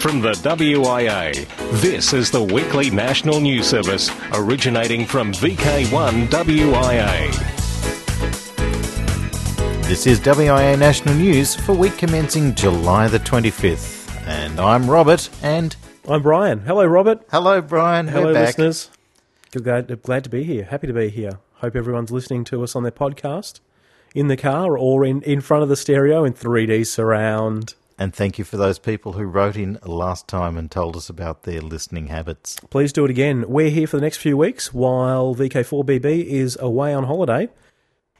From the WIA, this is the weekly national news service originating from VK1 WIA. This is WIA National News for week commencing July the 25th. And I'm Robert, and I'm Brian. Hello, Robert. hello, Brian. Hello, We're listeners. Good- Glad, glad to be here. Happy to be here. Hope everyone's listening to us on their podcast, in the car, or in, in front of the stereo in 3D surround. And thank you for those people who wrote in last time and told us about their listening habits. Please do it again. We're here for the next few weeks while VK4BB is away on holiday.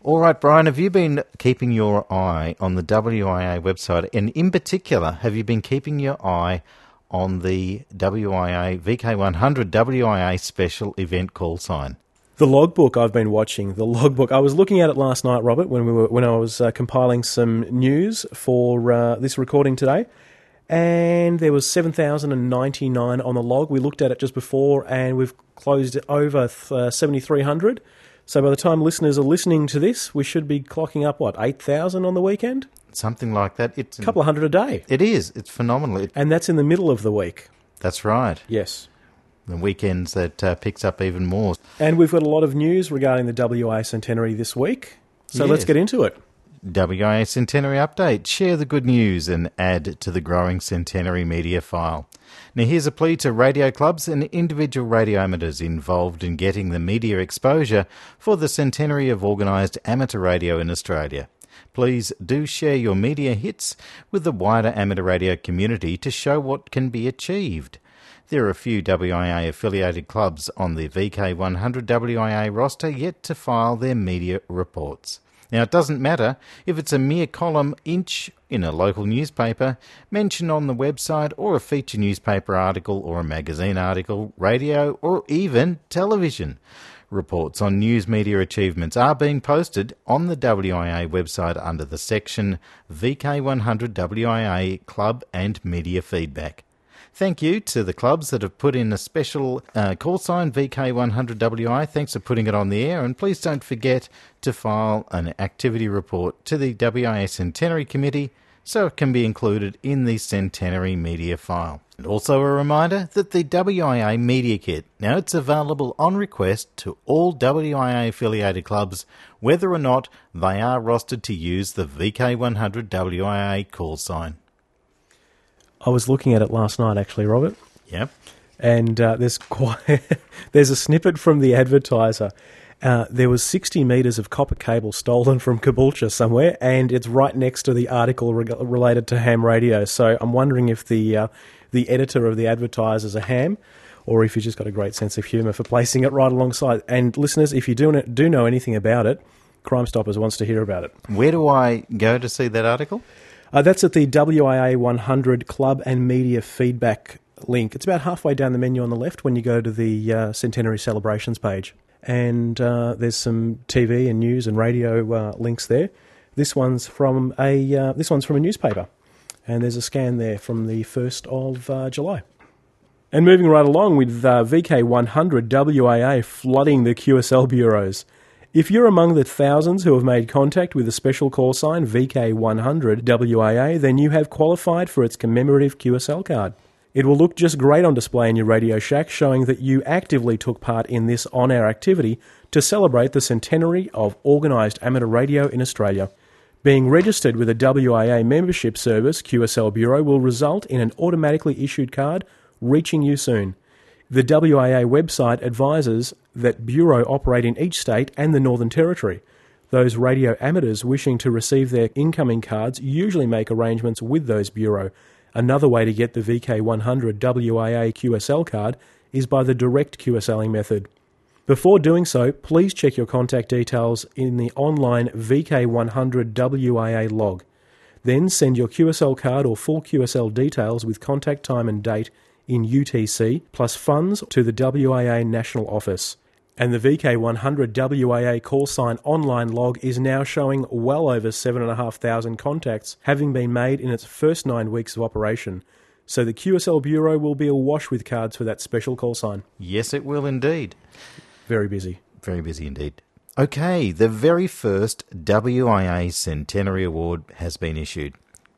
All right, Brian, have you been keeping your eye on the WIA website? And in particular, have you been keeping your eye on the WIA VK100 WIA special event call sign? The logbook I've been watching. The logbook. I was looking at it last night, Robert, when we were when I was uh, compiling some news for uh, this recording today, and there was seven thousand and ninety nine on the log. We looked at it just before, and we've closed it over uh, seventy three hundred. So by the time listeners are listening to this, we should be clocking up what eight thousand on the weekend, Something like that. It's a couple of hundred a day, It is. It's phenomenal. It, and that's in the middle of the week. that's right. Yes. The weekends that uh, picks up even more. And we've got a lot of news regarding the WIA centenary this week. So let's get into it. WA Centenary Update. Share the good news and add to the growing Centenary media file. Now, here's a plea to radio clubs and individual radio amateurs involved in getting the media exposure for the centenary of organised amateur radio in Australia. Please do share your media hits with the wider amateur radio community to show what can be achieved. There are a few WIA affiliated clubs on the VK100 WIA roster yet to file their media reports. Now, it doesn't matter if it's a mere column inch in a local newspaper, mention on the website, or a feature newspaper article, or a magazine article, radio, or even television. Reports on news media achievements are being posted on the WIA website under the section VK100 WIA Club and Media Feedback. Thank you to the clubs that have put in a special uh, call sign VK100WI. Thanks for putting it on the air, and please don't forget to file an activity report to the WIA Centenary Committee so it can be included in the Centenary Media file. And also a reminder that the WIA Media Kit now it's available on request to all WIA affiliated clubs, whether or not they are rostered to use the VK100 WIA call sign. I was looking at it last night, actually, Robert. Yeah. and uh, there's quite there's a snippet from the advertiser. Uh, there was 60 meters of copper cable stolen from Caboolture somewhere, and it's right next to the article reg- related to ham radio. So I'm wondering if the uh, the editor of the advertiser is a ham, or if he's just got a great sense of humour for placing it right alongside. And listeners, if you do do know anything about it, Crime Stoppers wants to hear about it. Where do I go to see that article? Uh, that's at the WIA 100 Club and Media Feedback link. It's about halfway down the menu on the left when you go to the uh, Centenary Celebrations page. And uh, there's some TV and news and radio uh, links there. This one's from a uh, this one's from a newspaper, and there's a scan there from the first of uh, July. And moving right along with uh, VK100 WIA flooding the QSL bureaus. If you're among the thousands who have made contact with the special call sign VK100 WIA, then you have qualified for its commemorative QSL card. It will look just great on display in your Radio Shack, showing that you actively took part in this on air activity to celebrate the centenary of organised amateur radio in Australia. Being registered with a WIA membership service, QSL Bureau will result in an automatically issued card reaching you soon. The WIA website advises that Bureau operate in each state and the Northern Territory. Those radio amateurs wishing to receive their incoming cards usually make arrangements with those Bureau. Another way to get the VK100 WIA QSL card is by the direct QSLing method. Before doing so, please check your contact details in the online VK100 WIA log. Then send your QSL card or full QSL details with contact time and date in UTC plus funds to the WIA National Office. And the VK100 WIA call sign online log is now showing well over 7,500 contacts having been made in its first nine weeks of operation. So the QSL Bureau will be awash with cards for that special call sign. Yes, it will indeed. Very busy. Very busy indeed. Okay, the very first WIA Centenary Award has been issued.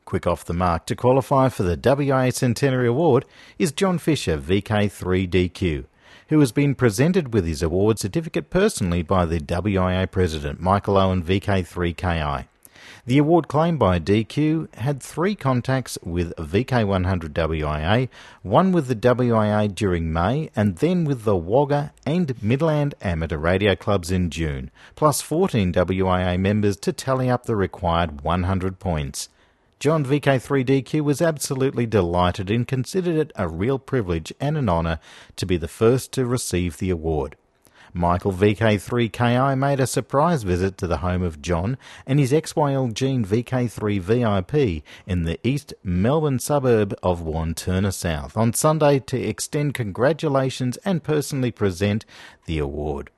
Quick off the mark to qualify for the WIA Centenary Award is John Fisher, VK3DQ, who has been presented with his award certificate personally by the WIA President Michael Owen, VK3KI. The award claimed by DQ had three contacts with VK100 WIA, one with the WIA during May, and then with the Wagga and Midland Amateur Radio Clubs in June, plus 14 WIA members to tally up the required 100 points. John VK3DQ was absolutely delighted and considered it a real privilege and an honour to be the first to receive the award. Michael VK3KI made a surprise visit to the home of John and his ex-YL Jean VK3 VIP in the East Melbourne suburb of Wantirna South on Sunday to extend congratulations and personally present the award.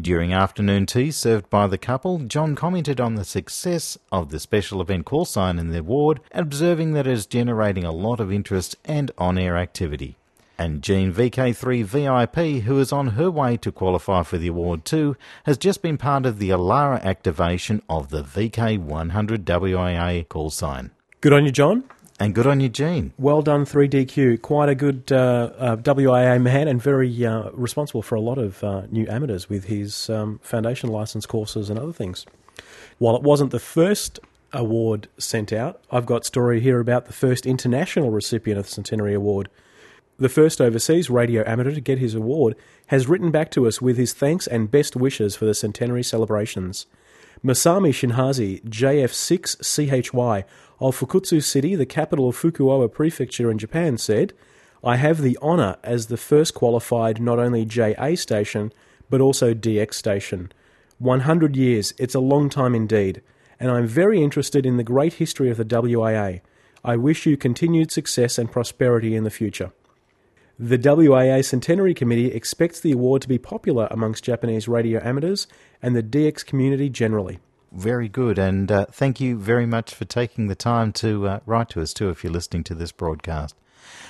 During afternoon tea served by the couple, John commented on the success of the special event call sign in the ward, observing that it is generating a lot of interest and on air activity and Jean VK3 VIP, who is on her way to qualify for the award too, has just been part of the Alara activation of the VK100 WIA call sign. Good on you, John. And good on you, Jean. Well done, 3DQ. Quite a good uh, uh, WIA man and very uh, responsible for a lot of uh, new amateurs with his um, foundation license courses and other things. While it wasn't the first award sent out, I've got story here about the first international recipient of the Centenary Award the first overseas radio amateur to get his award, has written back to us with his thanks and best wishes for the centenary celebrations. Masami Shinhazi, JF6CHY, of Fukutsu City, the capital of Fukuoka Prefecture in Japan, said, I have the honour as the first qualified not only JA station, but also DX station. 100 years, it's a long time indeed, and I'm very interested in the great history of the WIA. I wish you continued success and prosperity in the future. The WIA Centenary Committee expects the award to be popular amongst Japanese radio amateurs and the DX community generally. Very good, and uh, thank you very much for taking the time to uh, write to us too if you're listening to this broadcast.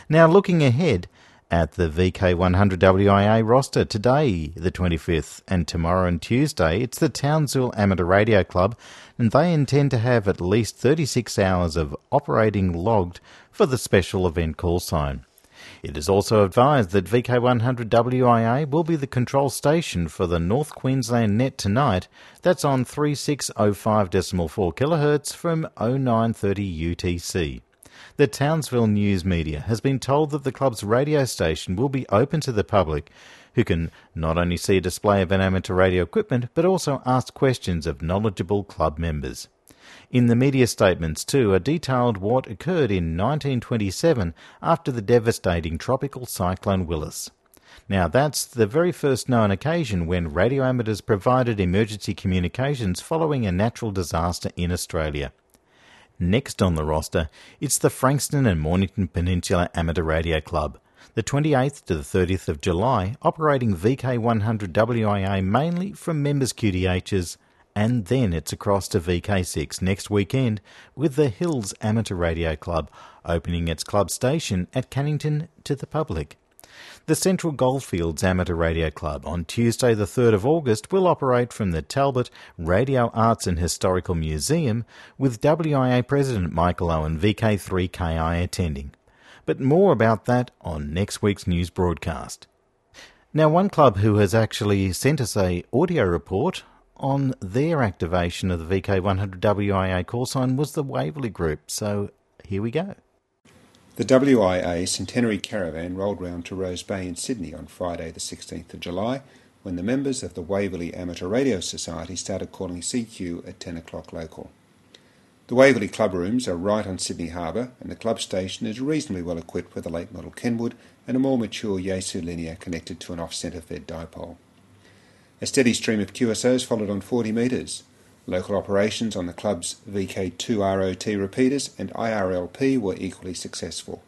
Now, looking ahead at the VK100 WIA roster today, the 25th, and tomorrow and Tuesday, it's the Townsville Amateur Radio Club, and they intend to have at least 36 hours of operating logged for the special event call sign. It is also advised that VK100 WIA will be the control station for the North Queensland net tonight. That's on 3605.4 kHz from 0930 UTC. The Townsville News Media has been told that the club's radio station will be open to the public, who can not only see a display of amateur radio equipment but also ask questions of knowledgeable club members. In the media statements, too, are detailed what occurred in 1927 after the devastating tropical cyclone Willis. Now, that's the very first known occasion when radio amateurs provided emergency communications following a natural disaster in Australia. Next on the roster, it's the Frankston and Mornington Peninsula Amateur Radio Club, the 28th to the 30th of July, operating VK100 WIA mainly from members' QTHs and then it's across to VK6 next weekend with the Hills Amateur Radio Club opening its club station at Cannington to the public. The Central Goldfields Amateur Radio Club on Tuesday, the 3rd of August, will operate from the Talbot Radio Arts and Historical Museum with WIA President Michael Owen VK3KI attending. But more about that on next week's news broadcast. Now, one club who has actually sent us a audio report on their activation of the VK100 WIA call sign was the Waverley Group. So here we go. The WIA Centenary Caravan rolled round to Rose Bay in Sydney on Friday, the 16th of July, when the members of the Waverley Amateur Radio Society started calling CQ at 10 o'clock local. The Waverley club rooms are right on Sydney Harbour, and the club station is reasonably well equipped with a late model Kenwood and a more mature Yaesu linear connected to an off-centre fed dipole. A steady stream of QSOs followed on 40 metres. Local operations on the club's VK2ROT repeaters and IRLP were equally successful.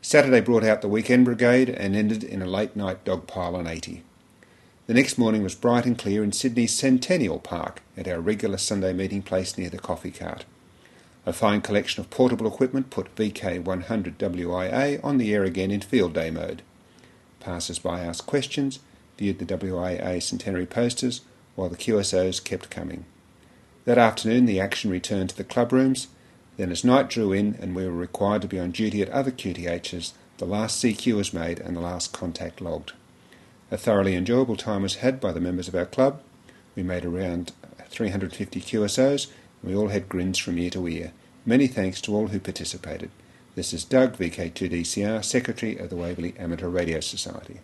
Saturday brought out the weekend brigade and ended in a late night dog pile on 80. The next morning was bright and clear in Sydney's Centennial Park at our regular Sunday meeting place near the coffee cart. A fine collection of portable equipment put VK100 WIA on the air again in field day mode. Passers by asked questions viewed the WIA centenary posters, while the QSOs kept coming. That afternoon, the action returned to the club rooms. Then, as night drew in and we were required to be on duty at other QTHs, the last CQ was made and the last contact logged. A thoroughly enjoyable time was had by the members of our club. We made around 350 QSOs and we all had grins from ear to ear. Many thanks to all who participated. This is Doug, VK2DCR, Secretary of the Waverley Amateur Radio Society.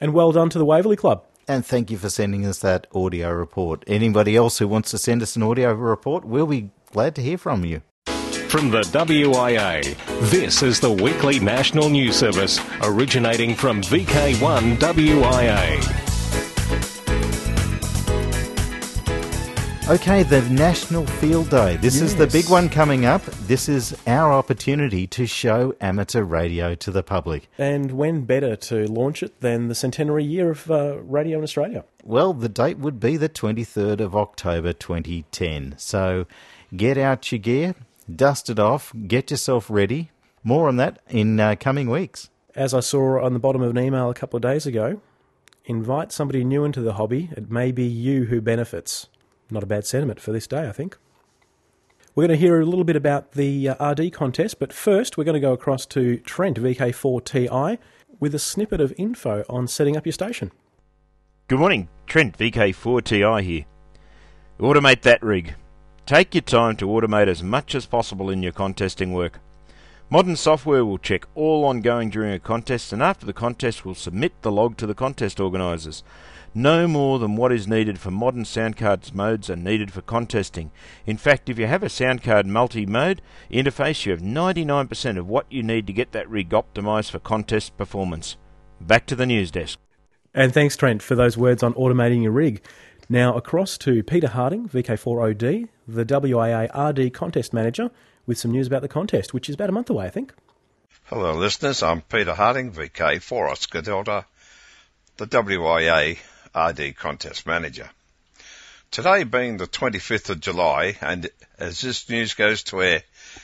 And well done to the Waverley Club. And thank you for sending us that audio report. Anybody else who wants to send us an audio report, we'll be glad to hear from you. From the WIA, this is the weekly national news service originating from VK1 WIA. Okay, the National Field Day. This is the big one coming up. This is our opportunity to show amateur radio to the public. And when better to launch it than the centenary year of uh, radio in Australia? Well, the date would be the 23rd of October 2010. So get out your gear, dust it off, get yourself ready. More on that in uh, coming weeks. As I saw on the bottom of an email a couple of days ago, invite somebody new into the hobby. It may be you who benefits. Not a bad sentiment for this day, I think. We're going to hear a little bit about the uh, RD contest, but first we're going to go across to Trent VK4TI with a snippet of info on setting up your station. Good morning, Trent VK4TI here. Automate that rig. Take your time to automate as much as possible in your contesting work. Modern software will check all ongoing during a contest and after the contest will submit the log to the contest organisers. No more than what is needed for modern soundcards modes are needed for contesting. In fact, if you have a sound card multi-mode interface, you have 99% of what you need to get that rig optimised for contest performance. Back to the news desk. And thanks, Trent, for those words on automating your rig. Now across to Peter Harding, VK4OD, the WIA RD contest manager, with some news about the contest, which is about a month away, I think. Hello, listeners. I'm Peter Harding, VK4 Oscar Delta, the WIA RD Contest Manager. Today being the 25th of July, and as this news goes to air,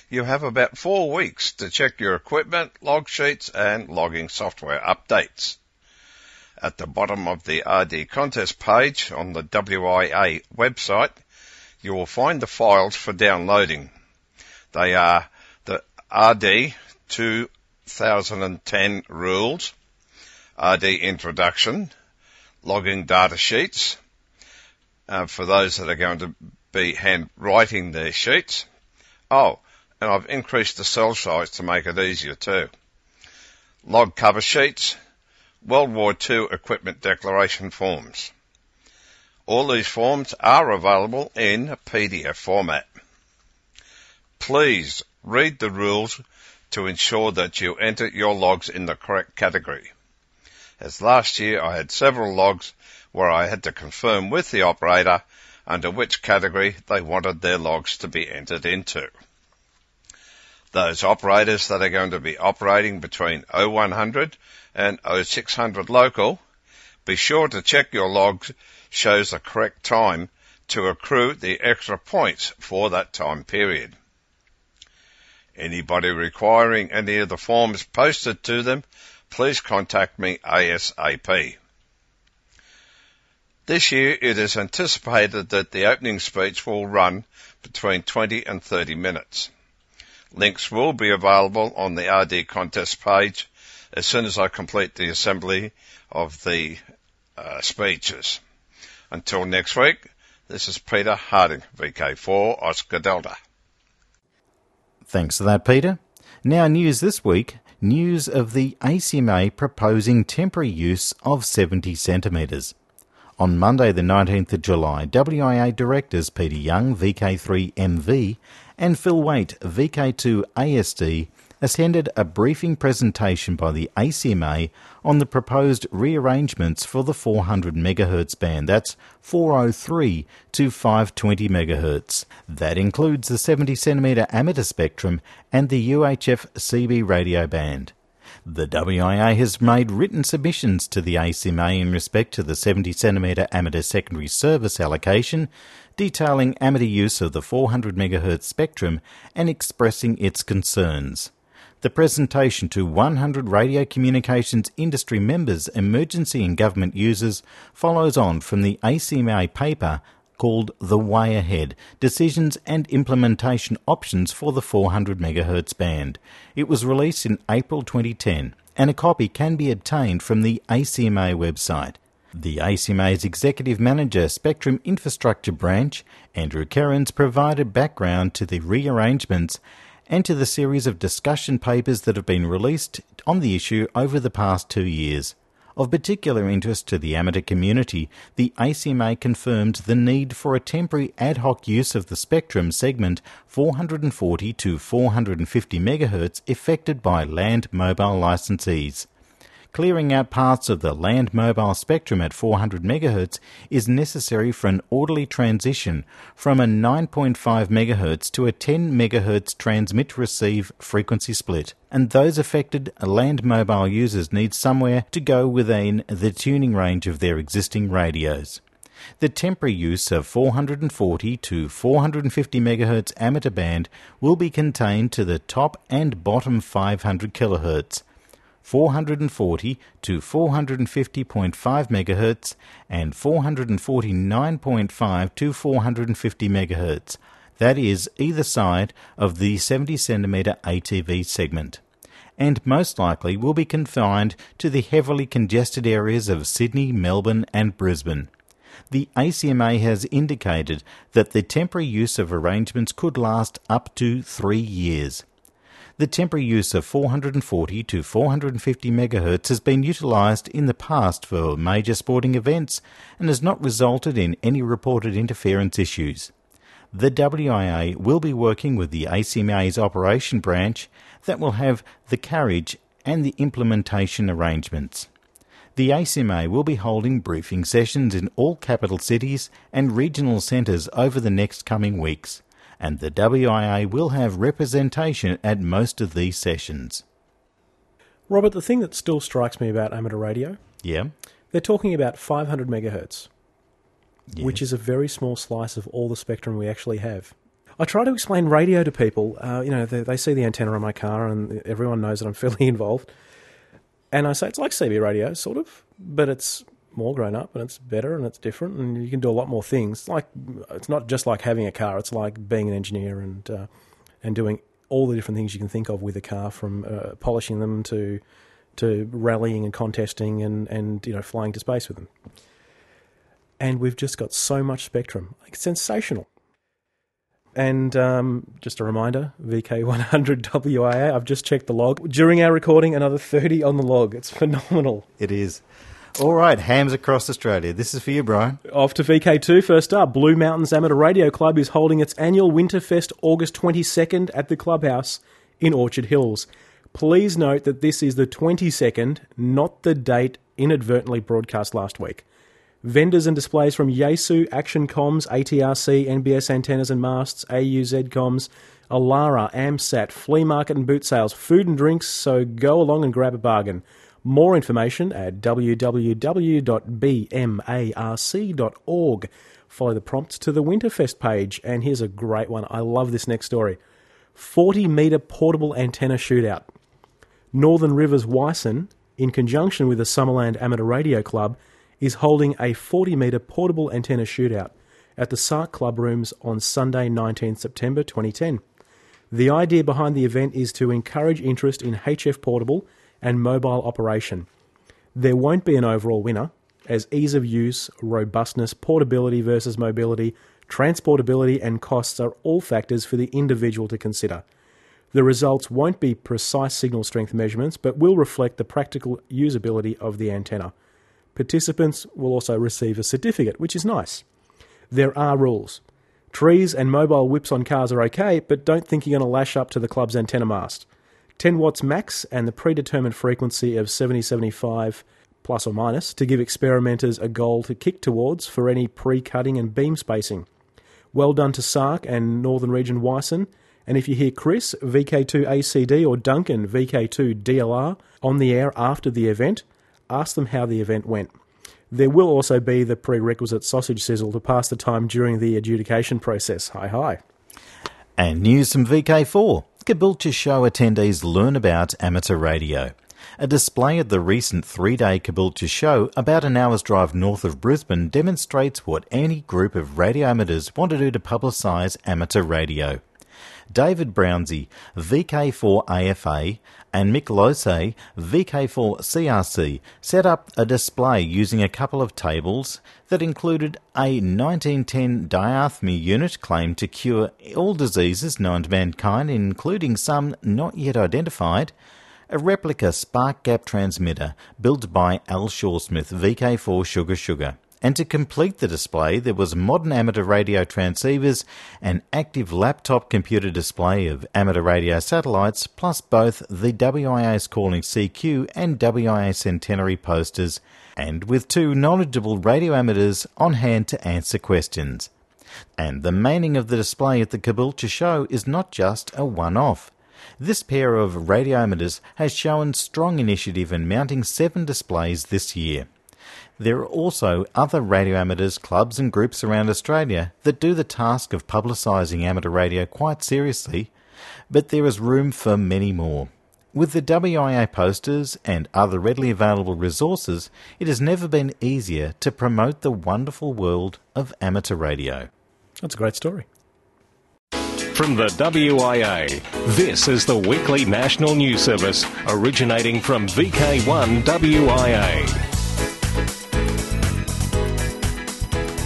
you have about four weeks to check your equipment, log sheets, and logging software updates. At the bottom of the RD contest page on the WIA website, you will find the files for downloading. They are the RD 2010 rules, RD introduction, logging data sheets uh, for those that are going to be hand writing their sheets. Oh, and I've increased the cell size to make it easier too. Log cover sheets, World War II equipment declaration forms. All these forms are available in PDF format. Please read the rules to ensure that you enter your logs in the correct category as last year I had several logs where I had to confirm with the operator under which category they wanted their logs to be entered into. Those operators that are going to be operating between 0100 and 0600 local, be sure to check your logs shows the correct time to accrue the extra points for that time period. Anybody requiring any of the forms posted to them please contact me ASAP. This year it is anticipated that the opening speech will run between 20 and 30 minutes. Links will be available on the RD contest page as soon as I complete the assembly of the uh, speeches. Until next week, this is Peter Harding, VK4 Oscar Delta. Thanks for that, Peter. Now, news this week news of the ACMA proposing temporary use of 70 centimetres. On Monday, the 19th of July, WIA directors Peter Young, VK3MV, and Phil Wait, VK2ASD, attended a briefing presentation by the ACMA on the proposed rearrangements for the 400 MHz band. That's 403 to 520 MHz. That includes the 70 cm amateur spectrum and the UHF CB radio band. The WIA has made written submissions to the ACMA in respect to the 70 cm amateur secondary service allocation, detailing amateur use of the 400 MHz spectrum and expressing its concerns. The presentation to 100 radio communications industry members, emergency and government users follows on from the ACMA paper called The Way Ahead Decisions and Implementation Options for the 400 MHz band. It was released in April 2010, and a copy can be obtained from the ACMA website. The ACMA's Executive Manager, Spectrum Infrastructure Branch, Andrew Kerins, provided background to the rearrangements and to the series of discussion papers that have been released on the issue over the past two years. Of particular interest to the amateur community, the ACMA confirmed the need for a temporary ad hoc use of the spectrum segment 440 to 450 MHz affected by land mobile licensees clearing out parts of the land mobile spectrum at 400 MHz is necessary for an orderly transition from a 9.5 MHz to a 10 MHz transmit receive frequency split. And those affected land mobile users need somewhere to go within the tuning range of their existing radios. The temporary use of 440 to 450 MHz amateur band will be contained to the top and bottom 500 kHz 440 to 450.5 MHz and 449.5 to 450 MHz. That is either side of the 70 cm ATV segment. And most likely will be confined to the heavily congested areas of Sydney, Melbourne, and Brisbane. The ACMA has indicated that the temporary use of arrangements could last up to three years. The temporary use of 440 to 450 MHz has been utilised in the past for major sporting events and has not resulted in any reported interference issues. The WIA will be working with the ACMA's operation branch that will have the carriage and the implementation arrangements. The ACMA will be holding briefing sessions in all capital cities and regional centres over the next coming weeks and the WIA will have representation at most of these sessions. Robert, the thing that still strikes me about amateur radio, Yeah. they're talking about 500 megahertz, Yes. which is a very small slice of all the spectrum we actually have. I try to explain radio to people. Uh, you know, they, they see the antenna on my car, and everyone knows that I'm fairly involved. And I say it's like CB radio, sort of, but it's more grown up and it's better and it's different and you can do a lot more things. Like it's not just like having a car; it's like being an engineer and uh, and doing all the different things you can think of with a car, from uh, polishing them to to rallying and contesting and and you know flying to space with them. And we've just got so much spectrum, like sensational. And um, just a reminder, VK100 WIA. I've just checked the log. During our recording, another 30 on the log. It's phenomenal. It is. All right, hams across Australia. This is for you, Brian. Off to VK2 first up. Blue Mountains Amateur Radio Club is holding its annual Winterfest August 22nd at the clubhouse in Orchard Hills. Please note that this is the 22nd, not the date inadvertently broadcast last week. Vendors and displays from Yaesu, Action Comms, ATRC, NBS Antennas and Masts, AUZ Comms, Alara, AMSAT, flea market and boot sales, food and drinks, so go along and grab a bargain. More information at www.bmarc.org. Follow the prompts to the Winterfest page, and here's a great one. I love this next story 40 metre portable antenna shootout. Northern Rivers WICEN, in conjunction with the Summerland Amateur Radio Club, is holding a 40 metre portable antenna shootout at the SARC Club Rooms on Sunday, 19 September 2010. The idea behind the event is to encourage interest in HF portable and mobile operation. There won't be an overall winner, as ease of use, robustness, portability versus mobility, transportability, and costs are all factors for the individual to consider. The results won't be precise signal strength measurements, but will reflect the practical usability of the antenna. Participants will also receive a certificate, which is nice. There are rules. Trees and mobile whips on cars are okay, but don't think you're going to lash up to the club's antenna mast. 10 watts max and the predetermined frequency of 7075 plus or minus to give experimenters a goal to kick towards for any pre-cutting and beam spacing. Well done to SARC and Northern Region WICEN. And if you hear Chris, VK2 ACD, or Duncan, VK2 DLR, on the air after the event, ask them how the event went. There will also be the prerequisite sausage sizzle to pass the time during the adjudication process. Hi, hi. And news from VK4. Caboolture show attendees learn about amateur radio. A display at the recent three day Caboolture show, about an hour's drive north of Brisbane, demonstrates what any group of radio amateurs want to do to publicise amateur radio. David Brownsey, VK4AFA, and Mick Losey, VK4CRC, set up a display using a couple of tables that included a 1910 diathermy unit claimed to cure all diseases known to mankind, including some not yet identified, a replica spark gap transmitter built by Al Shawsmith VK4 Sugar Sugar and to complete the display there was modern amateur radio transceivers, an active laptop computer display of amateur radio satellites, plus both the WIA's Calling CQ and WIA Centenary posters, and with two knowledgeable radio amateurs on hand to answer questions. And the meaning of the display at the Caboolture show is not just a one-off. This pair of radio amateurs has shown strong initiative in mounting seven displays this year. There are also other radio amateurs, clubs, and groups around Australia that do the task of publicising amateur radio quite seriously, but there is room for many more. With the WIA posters and other readily available resources, it has never been easier to promote the wonderful world of amateur radio. That's a great story. From the WIA, this is the weekly national news service originating from VK1 WIA.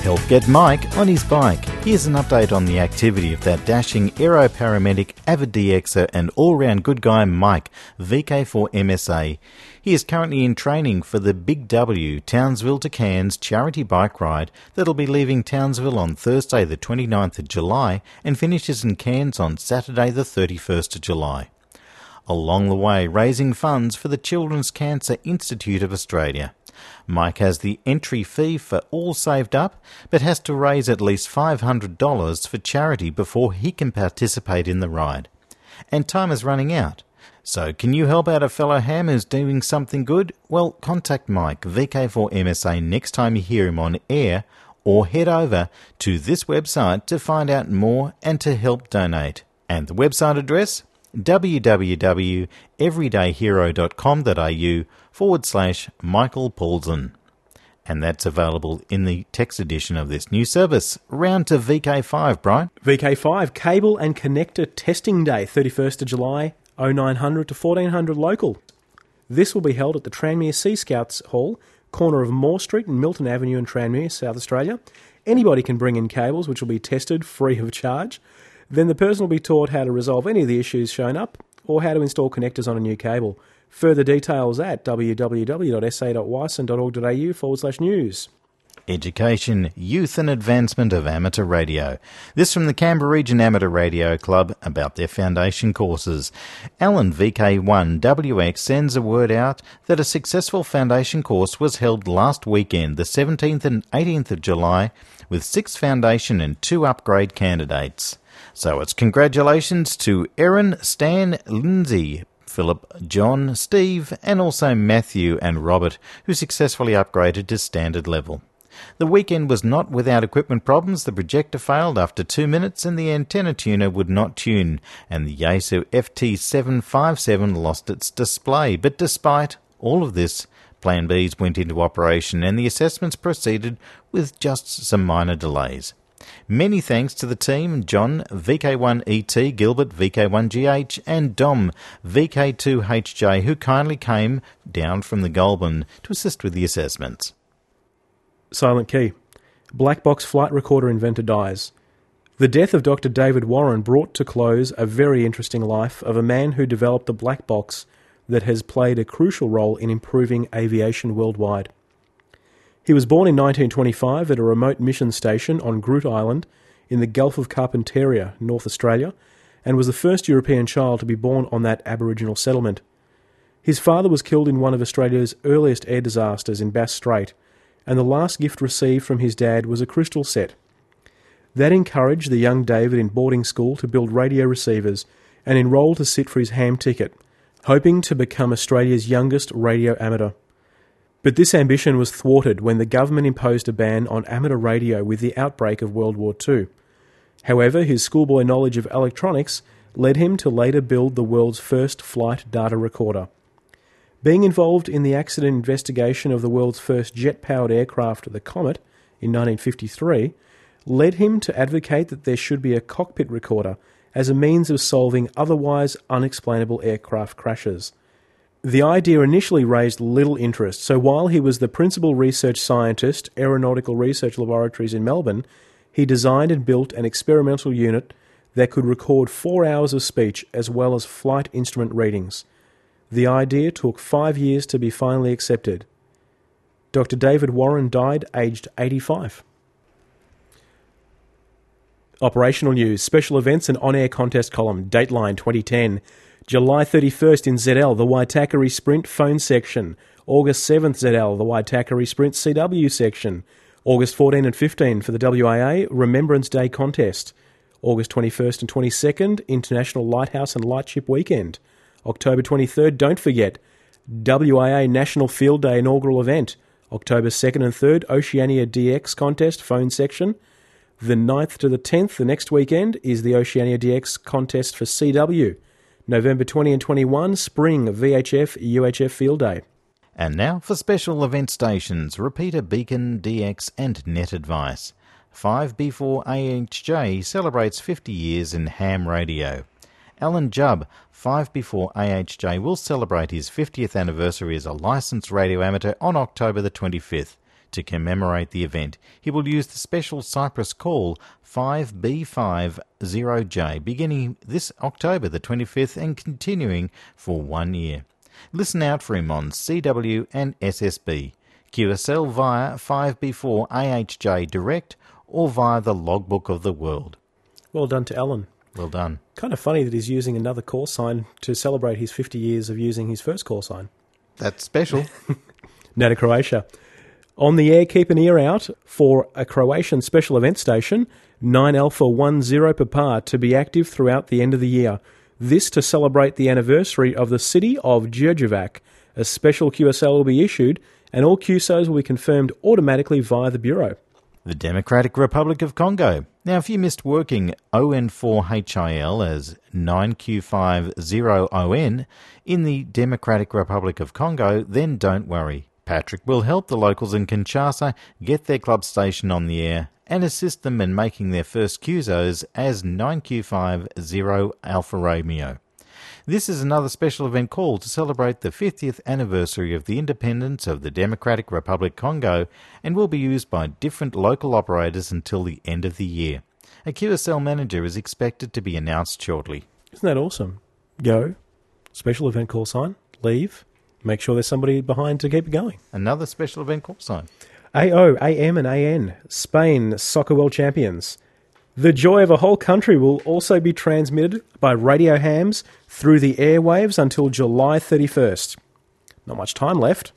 Help get Mike on his bike. Here's an update on the activity of that dashing aero paramedic, avid DXer, and all round good guy Mike, VK4 MSA. He is currently in training for the Big W Townsville to Cairns charity bike ride that'll be leaving Townsville on Thursday, the 29th of July, and finishes in Cairns on Saturday, the 31st of July. Along the way, raising funds for the Children's Cancer Institute of Australia. Mike has the entry fee for all saved up, but has to raise at least $500 for charity before he can participate in the ride. And time is running out. So, can you help out a fellow ham who's doing something good? Well, contact Mike, VK4MSA, next time you hear him on air, or head over to this website to find out more and to help donate. And the website address? www.everydayhero.com.au forward slash Michael Paulsen. And that's available in the text edition of this new service. Round to VK5, Brian. VK5 Cable and Connector Testing Day, 31st of July, 0900 to 1400 local. This will be held at the Tranmere Sea Scouts Hall, corner of Moore Street and Milton Avenue in Tranmere, South Australia. Anybody can bring in cables, which will be tested free of charge. Then the person will be taught how to resolve any of the issues shown up or how to install connectors on a new cable. Further details at www.sa.wicen.org.au forward slash news. Education, Youth and Advancement of Amateur Radio. This from the Canberra Region Amateur Radio Club about their foundation courses. Alan VK1WX sends a word out that a successful foundation course was held last weekend, the 17th and 18th of July, with six foundation and two upgrade candidates. So it's congratulations to Erin, Stan, Lindsay, Philip, John, Steve, and also Matthew and Robert, who successfully upgraded to standard level. The weekend was not without equipment problems. The projector failed after two minutes and the antenna tuner would not tune, and the Yaesu FT757 lost its display. But despite all of this, Plan Bs went into operation and the assessments proceeded with just some minor delays. Many thanks to the team John, VK1ET, Gilbert, VK1GH, and Dom, VK2HJ, who kindly came down from the Goulburn to assist with the assessments. Silent Key. Black box flight recorder inventor dies. The death of Dr. David Warren brought to close a very interesting life of a man who developed a black box that has played a crucial role in improving aviation worldwide. He was born in 1925 at a remote mission station on Groote Eylandt in the Gulf of Carpentaria, North Australia, and was the first European child to be born on that Aboriginal settlement. His father was killed in one of Australia's earliest air disasters in Bass Strait, and the last gift received from his dad was a crystal set. That encouraged the young David in boarding school to build radio receivers and enrol to sit for his ham ticket, hoping to become Australia's youngest radio amateur. But this ambition was thwarted when the government imposed a ban on amateur radio with the outbreak of World War II. However, his schoolboy knowledge of electronics led him to later build the world's first flight data recorder. Being involved in the accident investigation of the world's first jet powered aircraft, the Comet, in 1953, led him to advocate that there should be a cockpit recorder as a means of solving otherwise unexplainable aircraft crashes. The idea initially raised little interest, so while he was the principal research scientist, Aeronautical Research Laboratories in Melbourne, he designed and built an experimental unit that could record four hours of speech as well as flight instrument readings. The idea took five years to be finally accepted. Dr. David Warren died aged 85. Operational news, special events and on-air contest column, Dateline 2010. July 31st in ZL, the Waitakere Sprint phone section. August 7th ZL, the Waitakere Sprint CW section. August 14 and 15 for the WIA Remembrance Day contest. August 21st and 22nd, International Lighthouse and Lightship Weekend. October 23rd, don't forget, WIA National Field Day inaugural event. October 2nd and 3rd, Oceania DX contest phone section. The 9th to the 10th, the next weekend, is the Oceania DX contest for CW. November 20 and 21, Spring VHF UHF Field Day. And now for special event stations, repeater Beacon, DX, and Net Advice. 5B4AHJ celebrates 50 years in ham radio. Alan Jubb, 5B4AHJ, will celebrate his 50th anniversary as a licensed radio amateur on October the 25th. To commemorate the event, he will use the special Cyprus call 5B50J beginning this October the 25th and continuing for one year. Listen out for him on CW and SSB. QSL via 5B4AHJ Direct or via the Logbook of the World. Well done to Alan. Well done. Kind of funny that he's using another call sign to celebrate his 50 years of using his first call sign. That's special. now to Croatia. On the air, keep an ear out for a Croatian special event station, 9 Alpha 10 Papa, to be active throughout the end of the year. This to celebrate the anniversary of the city of Đurđevac. A special QSL will be issued, and all QSOs will be confirmed automatically via the Bureau. The Democratic Republic of Congo. Now, if you missed working ON4HIL as 9Q50ON in the Democratic Republic of Congo, then don't worry. Patrick will help the locals in Kinshasa get their club station on the air and assist them in making their first QSOs as 9Q50 Alpha Romeo. This is another special event call to celebrate the 50th anniversary of the independence of the Democratic Republic Congo and will be used by different local operators until the end of the year. A QSL manager is expected to be announced shortly. Isn't that awesome? Go, special event call sign, leave, make sure there's somebody behind to keep it going. Another special event call sign. AO, AM, and AN, Spain Soccer World Champions. The joy of a whole country will also be transmitted by radio hams through the airwaves until July 31st. Not much time left.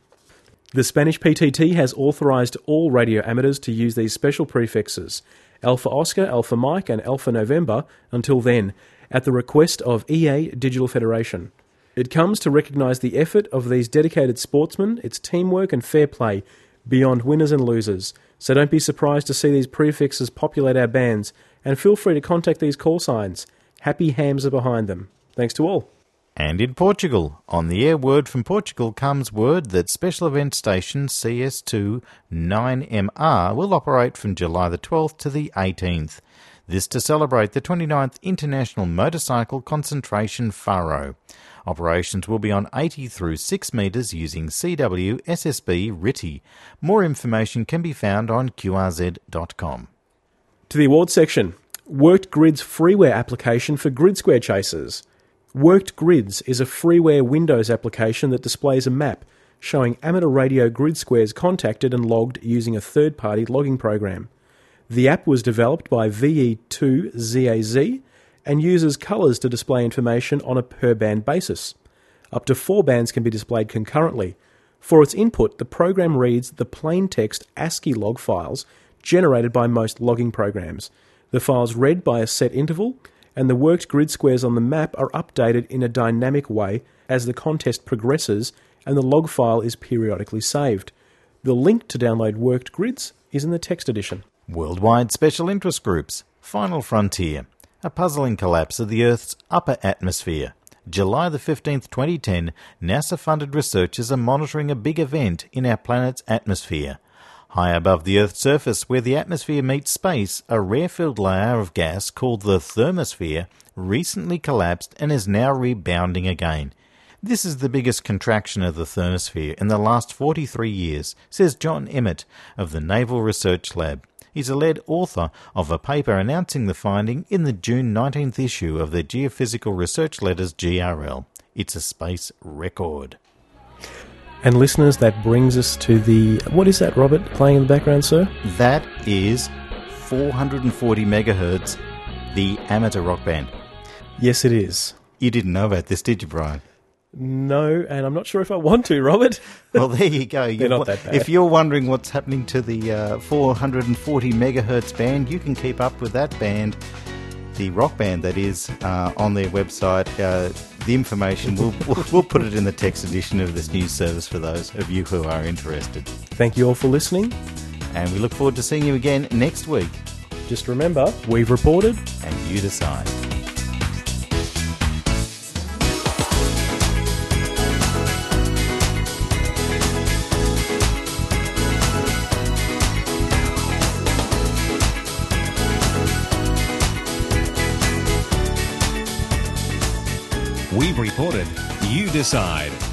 The Spanish PTT has authorised all radio amateurs to use these special prefixes Alpha Oscar, Alpha Mike, and Alpha November until then, at the request of EA Digital Federation. It comes to recognise the effort of these dedicated sportsmen, its teamwork and fair play, beyond winners and losers. So don't be surprised to see these prefixes populate our bands and feel free to contact these call signs. Happy hams are behind them. Thanks to all. And in Portugal, on the air word from Portugal comes word that special event station CS2 9MR will operate from July the 12th to the 18th. This to celebrate the 29th International Motorcycle Concentration Faro. Operations will be on 80 through 6 metres using CW SSB RTTY. More information can be found on QRZ.com. To the awards section. Worked Grids freeware application for grid square chasers. Worked Grids is a freeware Windows application that displays a map showing amateur radio grid squares contacted and logged using a third party logging program. The app was developed by VE2ZAZ and uses colours to display information on a per band basis. Up to four bands can be displayed concurrently. For its input, the program reads the plain text ASCII log files generated by most logging programs. The files read by a set interval, and the worked grid squares on the map are updated in a dynamic way as the contest progresses and the log file is periodically saved. The link to download worked grids is in the text edition. Worldwide Special Interest Groups Final Frontier A puzzling collapse of the Earth's upper atmosphere. July the 15th, 2010, NASA funded researchers are monitoring a big event in our planet's atmosphere. High above the Earth's surface, where the atmosphere meets space, a rare-filled layer of gas called the thermosphere recently collapsed and is now rebounding again. This is the biggest contraction of the thermosphere in the last 43 years, says John Emmert of the Naval Research Lab. He's a lead author of a paper announcing the finding in the June 19th issue of the Geophysical Research Letters GRL. It's a space record. And listeners, that brings us to the. What is that, Robert, playing in the background, sir? That is 440 megahertz, the amateur rock band. Yes, it is. You didn't know about this, did you, Brian? No, and I'm not sure if I want to, Robert. Well, there you go. They're not that bad. If you're wondering what's happening to the uh, 440 megahertz band, you can keep up with that band, the rock band that is, uh, on their website. Uh, the information we'll, we'll we'll put it in the text edition of this news service for those of you who are interested. Thank you all for listening. And we look forward to seeing you again next week. Just remember, we've reported. And you decide. Reported. You decide.